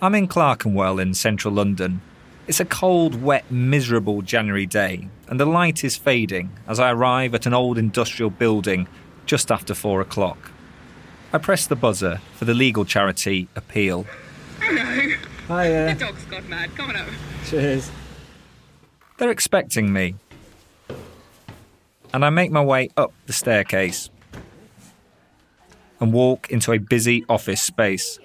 I'm in Clerkenwell in central London. It's a cold, wet, miserable January day, and the light is fading as I arrive at an old industrial building just after four o'clock. I press the buzzer for the legal charity Appeal. Hello. Hiya. The dog's gone mad. Come on over. Cheers. They're expecting me. And I make my way up the staircase and walk into a busy office space.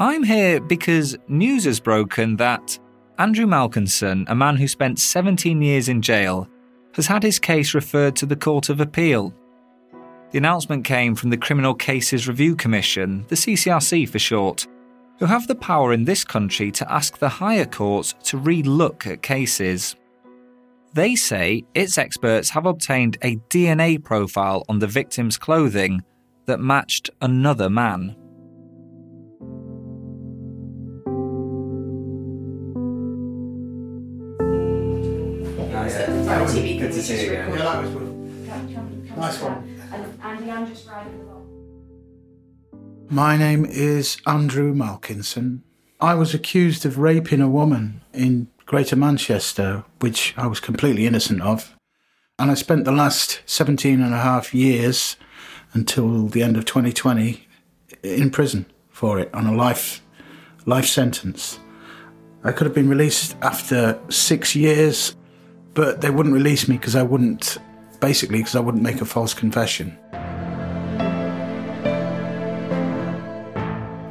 I'm here because news has broken that Andrew Malkinson, a man who spent 17 years in jail, has had his case referred to the Court of Appeal. The announcement came from the Criminal Cases Review Commission, the CCRC for short, who have the power in this country to ask the higher courts to re-look at cases. They say its experts have obtained a DNA profile on the victim's clothing that matched another man. Nice one. My name is Andrew Malkinson. I was accused of raping a woman in Greater Manchester, which I was completely innocent of. And I spent the last 17 and a half years until the end of 2020 in prison for it on a life life sentence. I could have been released after 6 years, but they wouldn't release me because I wouldn't basically because I wouldn't make a false confession.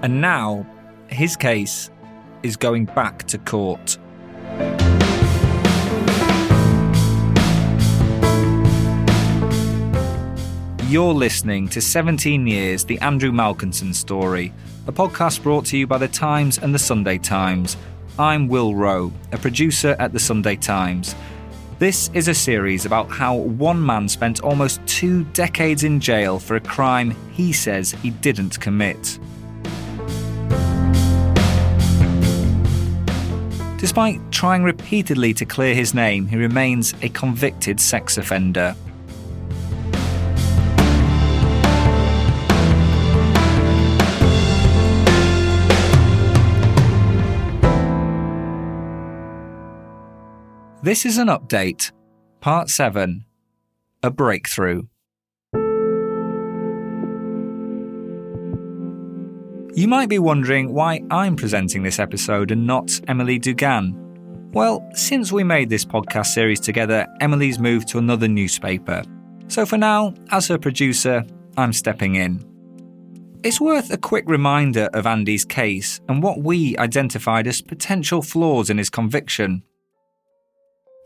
And now, his case is going back to court. You're listening to 17 Years The Andrew Malkinson Story, a podcast brought to you by The Times and The Sunday Times. I'm Will Rowe, a producer at The Sunday Times. This is a series about how one man spent almost two decades in jail for a crime he says he didn't commit. Despite trying repeatedly to clear his name, he remains a convicted sex offender. This is an update, part 7 A Breakthrough. You might be wondering why I'm presenting this episode and not Emily Dugan. Well, since we made this podcast series together, Emily's moved to another newspaper. So for now, as her producer, I'm stepping in. It's worth a quick reminder of Andy's case and what we identified as potential flaws in his conviction.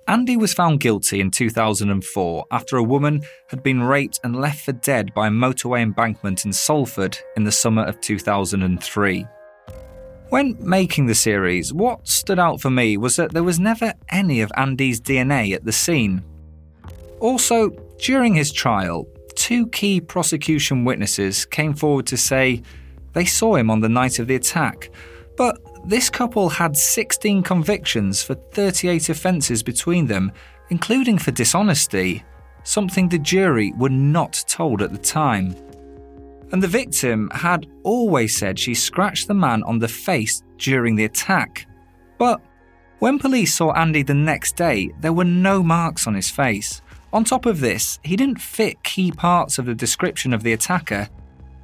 Andy was found guilty in 2004 after a woman had been raped and left for dead by a motorway embankment in Salford in the summer of 2003. When making the series, what stood out for me was that there was never any of Andy's DNA at the scene. Also, during his trial, two key prosecution witnesses came forward to say they saw him on the night of the attack, but this couple had 16 convictions for 38 offences between them, including for dishonesty, something the jury were not told at the time. And the victim had always said she scratched the man on the face during the attack. But when police saw Andy the next day, there were no marks on his face. On top of this, he didn't fit key parts of the description of the attacker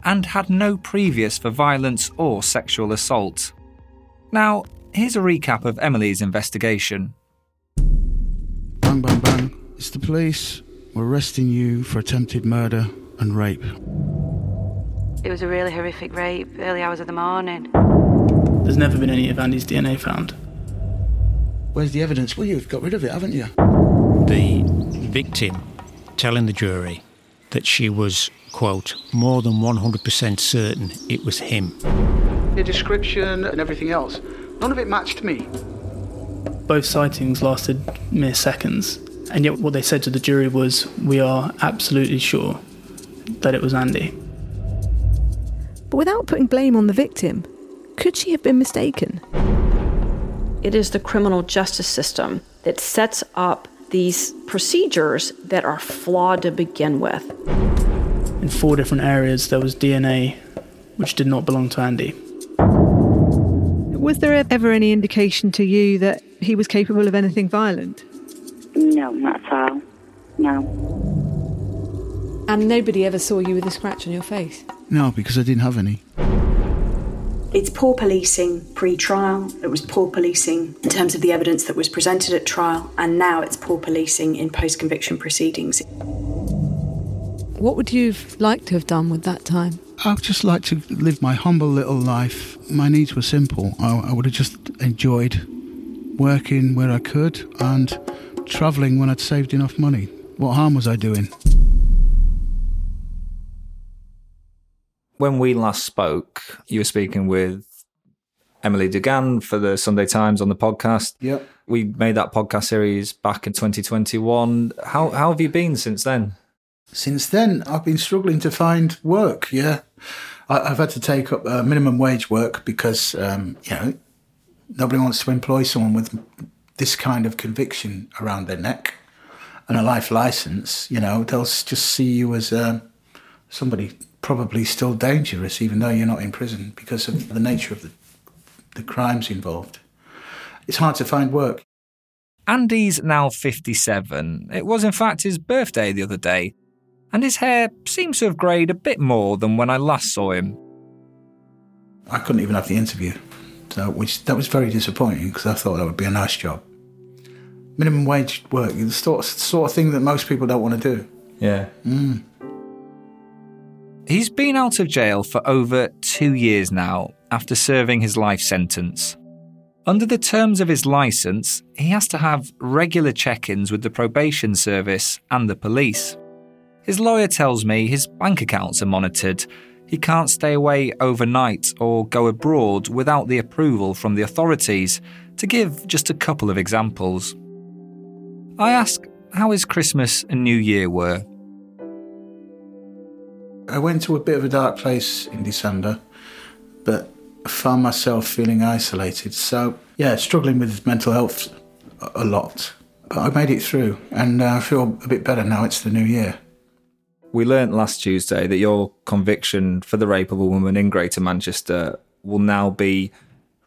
and had no previous for violence or sexual assault. Now, here's a recap of Emily's investigation. Bang, bang, bang. It's the police. We're arresting you for attempted murder and rape. It was a really horrific rape, early hours of the morning. There's never been any of Andy's DNA found. Where's the evidence? Well, you've got rid of it, haven't you? The victim telling the jury that she was, quote, more than 100% certain it was him. The description and everything else, none of it matched me. Both sightings lasted mere seconds, and yet what they said to the jury was, We are absolutely sure that it was Andy. But without putting blame on the victim, could she have been mistaken? It is the criminal justice system that sets up these procedures that are flawed to begin with. In four different areas, there was DNA which did not belong to Andy. Was there ever any indication to you that he was capable of anything violent? No, not at all. No. And nobody ever saw you with a scratch on your face? No, because I didn't have any. It's poor policing pre trial, it was poor policing in terms of the evidence that was presented at trial, and now it's poor policing in post conviction proceedings. What would you have liked to have done with that time? I would just like to live my humble little life. My needs were simple. I, I would have just enjoyed working where I could and travelling when I'd saved enough money. What harm was I doing? When we last spoke, you were speaking with Emily Dugan for the Sunday Times on the podcast. Yep. We made that podcast series back in 2021. How, how have you been since then? Since then, I've been struggling to find work. Yeah, I, have had to take up uh, minimum wage work because um, you know nobody wants to employ someone with this kind of conviction around their neck and a life license. You know, they'll just see you as um, somebody probably still dangerous, even though you're not in prison because of the nature of the, the crimes involved. It's hard to find work. Andy's now 57. It was, in fact, his birthday the other day and his hair seems to have greyed a bit more than when I last saw him. I couldn't even have the interview, so which that was very disappointing because I thought that would be a nice job. Minimum wage work, the sort, sort of thing that most people don't want to do. Yeah. Mm. He's been out of jail for over two years now after serving his life sentence. Under the terms of his licence, he has to have regular check ins with the probation service and the police. His lawyer tells me his bank accounts are monitored. He can't stay away overnight or go abroad without the approval from the authorities, to give just a couple of examples. I ask how his Christmas and New Year were. I went to a bit of a dark place in December, but I found myself feeling isolated. So, yeah, struggling with mental health a lot. But I made it through, and I feel a bit better now it's the new year. We learnt last Tuesday that your conviction for the rape of a woman in Greater Manchester will now be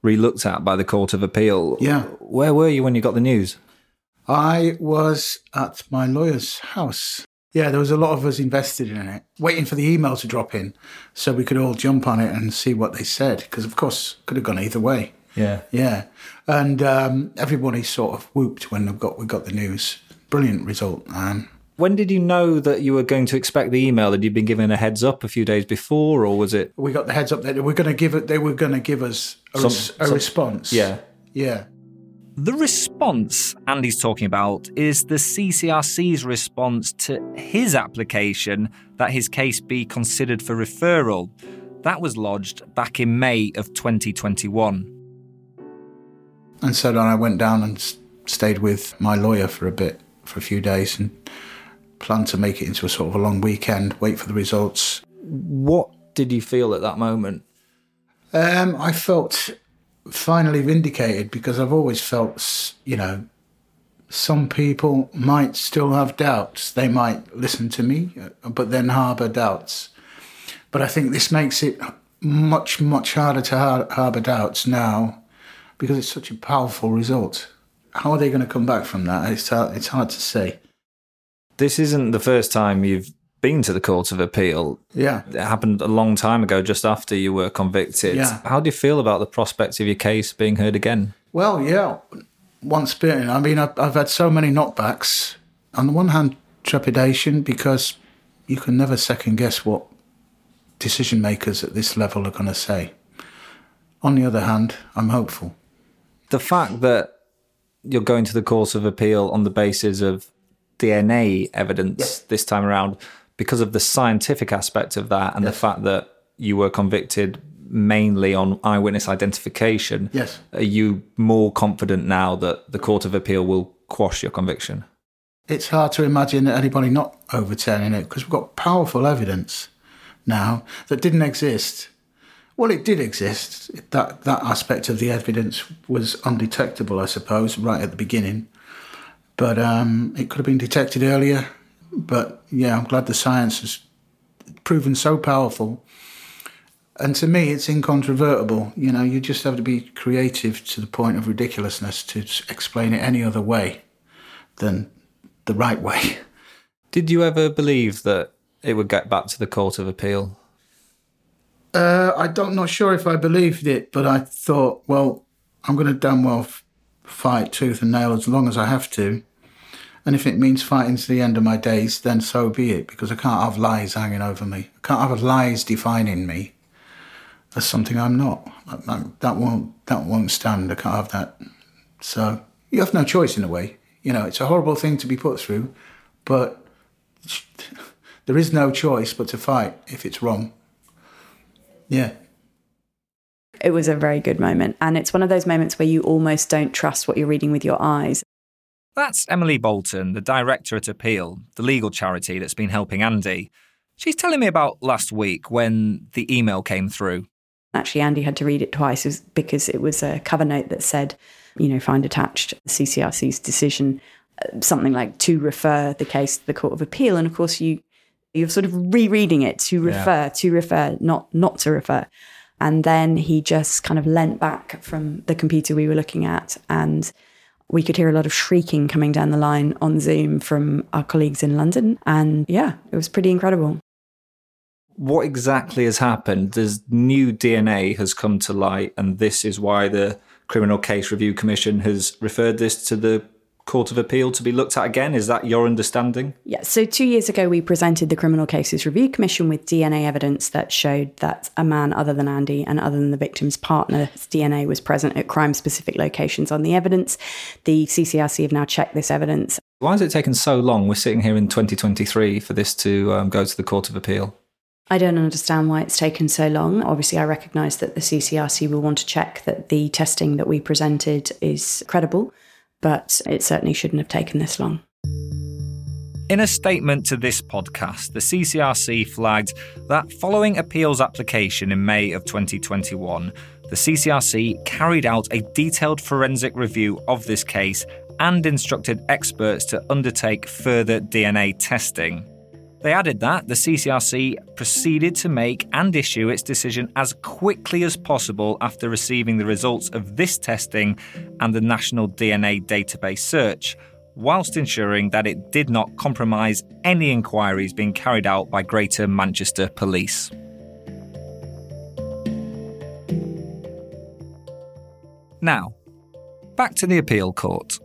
re-looked at by the Court of Appeal. Yeah. Where were you when you got the news? I was at my lawyer's house. Yeah, there was a lot of us invested in it, waiting for the email to drop in so we could all jump on it and see what they said. Because, of course, could have gone either way. Yeah. Yeah. And um, everybody sort of whooped when we got, we got the news. Brilliant result. Um, when did you know that you were going to expect the email? Had you been given a heads up a few days before, or was it? We got the heads up that they were going to give it. They were going to give us a, some, res- a some, response. Yeah, yeah. The response Andy's talking about is the CCRC's response to his application that his case be considered for referral. That was lodged back in May of 2021. And so then I went down and stayed with my lawyer for a bit, for a few days, and plan to make it into a sort of a long weekend, wait for the results. What did you feel at that moment? Um, I felt finally vindicated because I've always felt, you know, some people might still have doubts. They might listen to me, uh, but then harbour doubts. But I think this makes it much, much harder to har- harbour doubts now because it's such a powerful result. How are they going to come back from that? It's hard, it's hard to say. This isn't the first time you've been to the Court of Appeal. Yeah. It happened a long time ago, just after you were convicted. Yeah. How do you feel about the prospect of your case being heard again? Well, yeah, once bitten. I mean, I've, I've had so many knockbacks. On the one hand, trepidation because you can never second guess what decision makers at this level are going to say. On the other hand, I'm hopeful. The fact that you're going to the Court of Appeal on the basis of DNA evidence this time around, because of the scientific aspect of that and the fact that you were convicted mainly on eyewitness identification, Yes. are you more confident now that the Court of Appeal will quash your conviction? It's hard to imagine anybody not overturning it because we've got powerful evidence now that didn't exist. Well, it did exist. That that aspect of the evidence was undetectable, I suppose, right at the beginning. But um, it could have been detected earlier. But yeah, I'm glad the science has proven so powerful. And to me, it's incontrovertible. You know, you just have to be creative to the point of ridiculousness to explain it any other way than the right way. Did you ever believe that it would get back to the Court of Appeal? Uh, I don't not sure if I believed it, but I thought, well, I'm going to damn well f- fight tooth and nail as long as I have to. And if it means fighting to the end of my days, then so be it, because I can't have lies hanging over me. I can't have lies defining me as something I'm not. That- won't that won't stand. I can't have that. So you have no choice in a way. You know, it's a horrible thing to be put through, but there is no choice but to fight if it's wrong. Yeah. It was a very good moment. And it's one of those moments where you almost don't trust what you're reading with your eyes. That's Emily Bolton, the director at Appeal, the legal charity that's been helping Andy. She's telling me about last week when the email came through. Actually, Andy had to read it twice because it was a cover note that said, you know, find attached the CCRC's decision, uh, something like to refer the case to the Court of Appeal. And of course, you you're sort of rereading it to Yeah. refer, to refer, not not to refer. And then he just kind of leant back from the computer we were looking at, and we could hear a lot of shrieking coming down the line on Zoom from our colleagues in London. And yeah, it was pretty incredible. What exactly has happened? There's new DNA has come to light, and this is why the Criminal Case Review Commission has referred this to the Court of Appeal to be looked at again. Is that your understanding? Yeah, so two years ago, we presented the Criminal Cases Review Commission with DNA evidence that showed that a man other than Andy and other than the victim's partner's DNA was present at crime specific locations on the evidence. The CCRC have now checked this evidence. Why has it taken so long? We're sitting here in 2023 for this to um, go to the Court of Appeal. I don't understand why it's taken so long. Obviously, I recognise that the CCRC will want to check that the testing that we presented is credible, but it certainly shouldn't have taken this long. In a statement to this podcast, the CCRC flagged that following appeals application in May of 2021, the CCRC carried out a detailed forensic review of this case and instructed experts to undertake further DNA testing. They added that the CCRC proceeded to make and issue its decision as quickly as possible after receiving the results of this testing and the National DNA Database search, whilst ensuring that it did not compromise any inquiries being carried out by Greater Manchester Police. Now, back to the appeal court.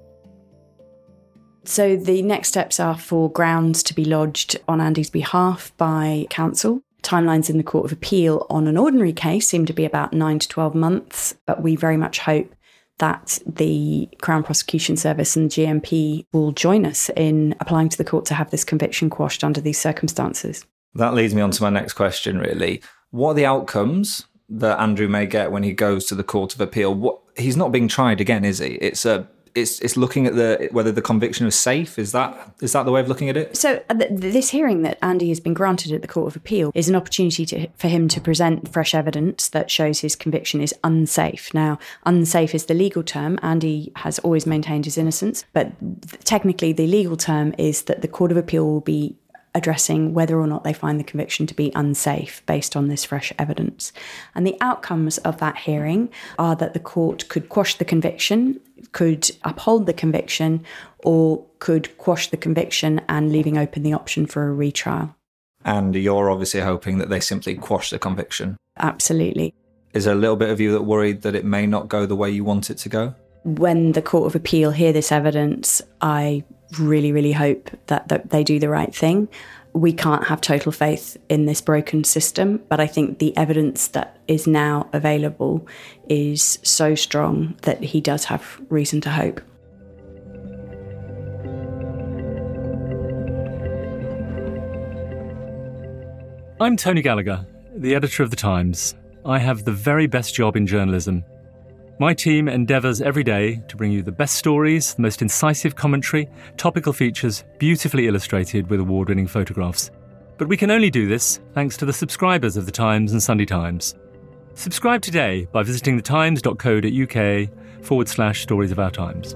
So the next steps are for grounds to be lodged on Andy's behalf by counsel. Timelines in the Court of Appeal on an ordinary case seem to be about nine to 12 months, but we very much hope that the Crown Prosecution Service and GMP will join us in applying to the court to have this conviction quashed under these circumstances. That leads me on to my next question, really. What are the outcomes that Andrew may get when he goes to the Court of Appeal? What he's not being tried again, is he? It's a it's it's looking at the whether the conviction was safe. Is that is that the way of looking at it? So, uh, th- this hearing that Andy has been granted at the Court of Appeal is an opportunity to, for him to present fresh evidence that shows his conviction is unsafe. Now, unsafe is the legal term. Andy has always maintained his innocence, but th- technically, the legal term is that the Court of Appeal will be addressing whether or not they find the conviction to be unsafe based on this fresh evidence. And the outcomes of that hearing are that the court could quash the conviction, could uphold the conviction, or could quash the conviction and leaving open the option for a retrial. And you're obviously hoping that they simply quash the conviction. Absolutely. Is there a little bit of you that worried that it may not go the way you want it to go? When the Court of Appeal hear this evidence, I really, really hope that, that they do the right thing. We can't have total faith in this broken system, but I think the evidence that is now available is so strong that he does have reason to hope. I'm Tony Gallagher, the editor of The Times. I have the very best job in journalism. My team endeavours every day to bring you the best stories, the most incisive commentary, topical features, beautifully illustrated with award winning photographs. But we can only do this thanks to the subscribers of The Times and Sunday Times. Subscribe today by visiting thetimes.co.uk forward slash stories of our times.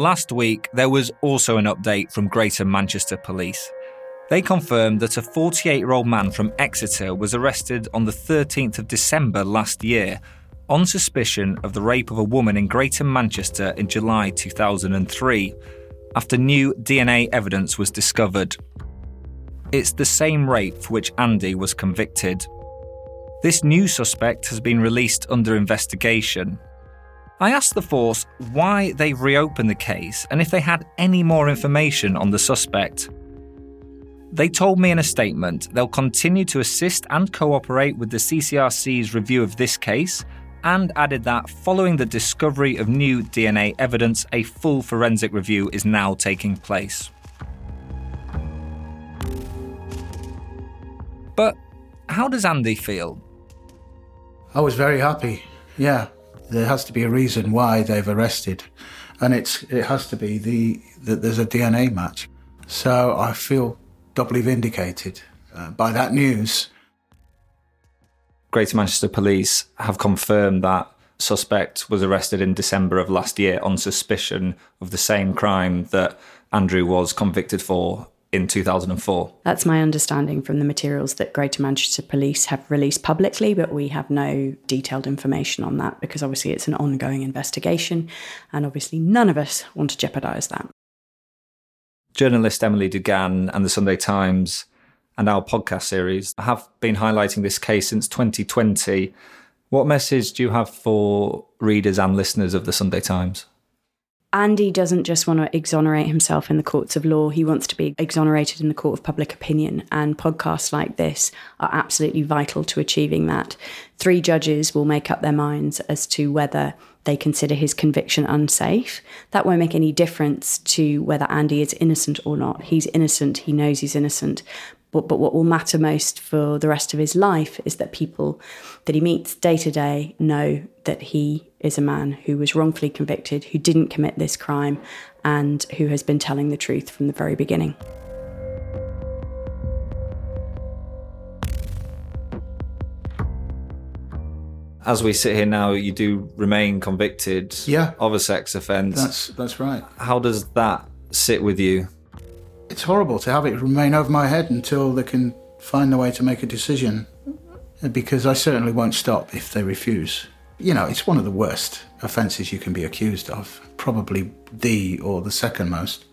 Last week, there was also an update from Greater Manchester Police. They confirmed that a 48 year old man from Exeter was arrested on the 13th of December last year on suspicion of the rape of a woman in Greater Manchester in July 2003 after new DNA evidence was discovered. It's the same rape for which Andy was convicted. This new suspect has been released under investigation. I asked the force why they've reopened the case and if they had any more information on the suspect. They told me in a statement they'll continue to assist and cooperate with the CCRC's review of this case and added that following the discovery of new DNA evidence, a full forensic review is now taking place. But how does Andy feel? I was very happy. Yeah, there has to be a reason why they've arrested, and it's it has to be the that there's a DNA match. So I feel doubly vindicated uh, by that news. Greater Manchester Police have confirmed that suspect was arrested in December of last year on suspicion of the same crime that Andrew was convicted for in 2004. That's my understanding from the materials that Greater Manchester Police have released publicly, but we have no detailed information on that because obviously it's an ongoing investigation and obviously none of us want to jeopardise that. Journalist Emily Dugan and the Sunday Times and our podcast series have been highlighting this case since 2020. What message do you have for readers and listeners of the Sunday Times? Andy doesn't just want to exonerate himself in the courts of law, he wants to be exonerated in the court of public opinion. And podcasts like this are absolutely vital to achieving that. Three judges will make up their minds as to whether they consider his conviction unsafe. That won't make any difference to whether Andy is innocent or not. He's innocent, he knows he's innocent. But, but what will matter most for the rest of his life is that people that he meets day to day know that he is a man who was wrongfully convicted, who didn't commit this crime, and who has been telling the truth from the very beginning. As we sit here now, you do remain convicted Yeah. of a sex offence. That's that's right. How does that sit with you? It's horrible to have it remain over my head until they can find a way to make a decision. Because I certainly won't stop if they refuse. You know, it's one of the worst offences you can be accused of. Probably the or the second most.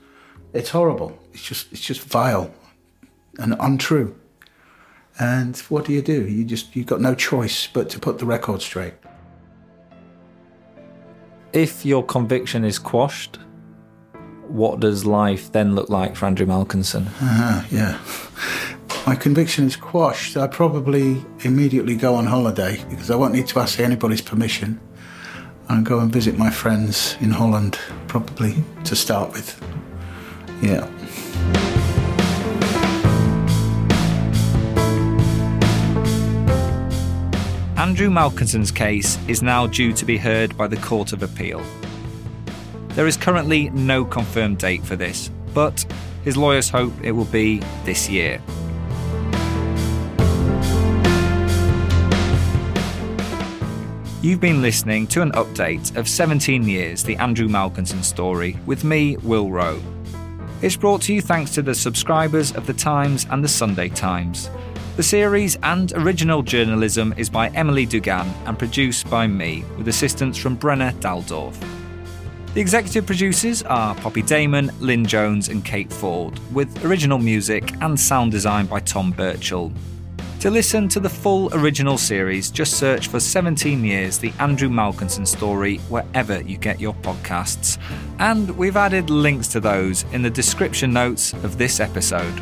It's horrible. It's just it's just vile and untrue. And what do you do? You just you've got no choice but to put the record straight. If your conviction is quashed, what does life then look like for Andrew Malkinson? Uh-huh, yeah. My conviction is quashed. I probably immediately go on holiday because I won't need to ask anybody's permission and go and visit my friends in Holland, probably to start with. Yeah. Andrew Malkinson's case is now due to be heard by the Court of Appeal. There is currently no confirmed date for this, but his lawyers hope it will be this year. You've been listening to an update of 17 Years The Andrew Malkinson Story with me, Will Rowe. It's brought to you thanks to the subscribers of The Times and The Sunday Times. The series and original journalism is by Emily Dugan and produced by me, with assistance from Brenna Daldorf. The executive producers are Poppy Damon, Lynn Jones, and Kate Ford, with original music and sound design by Tom Birchall. To listen to the full original series, just search for 17 Years The Andrew Malkinson Story wherever you get your podcasts. And we've added links to those in the description notes of this episode.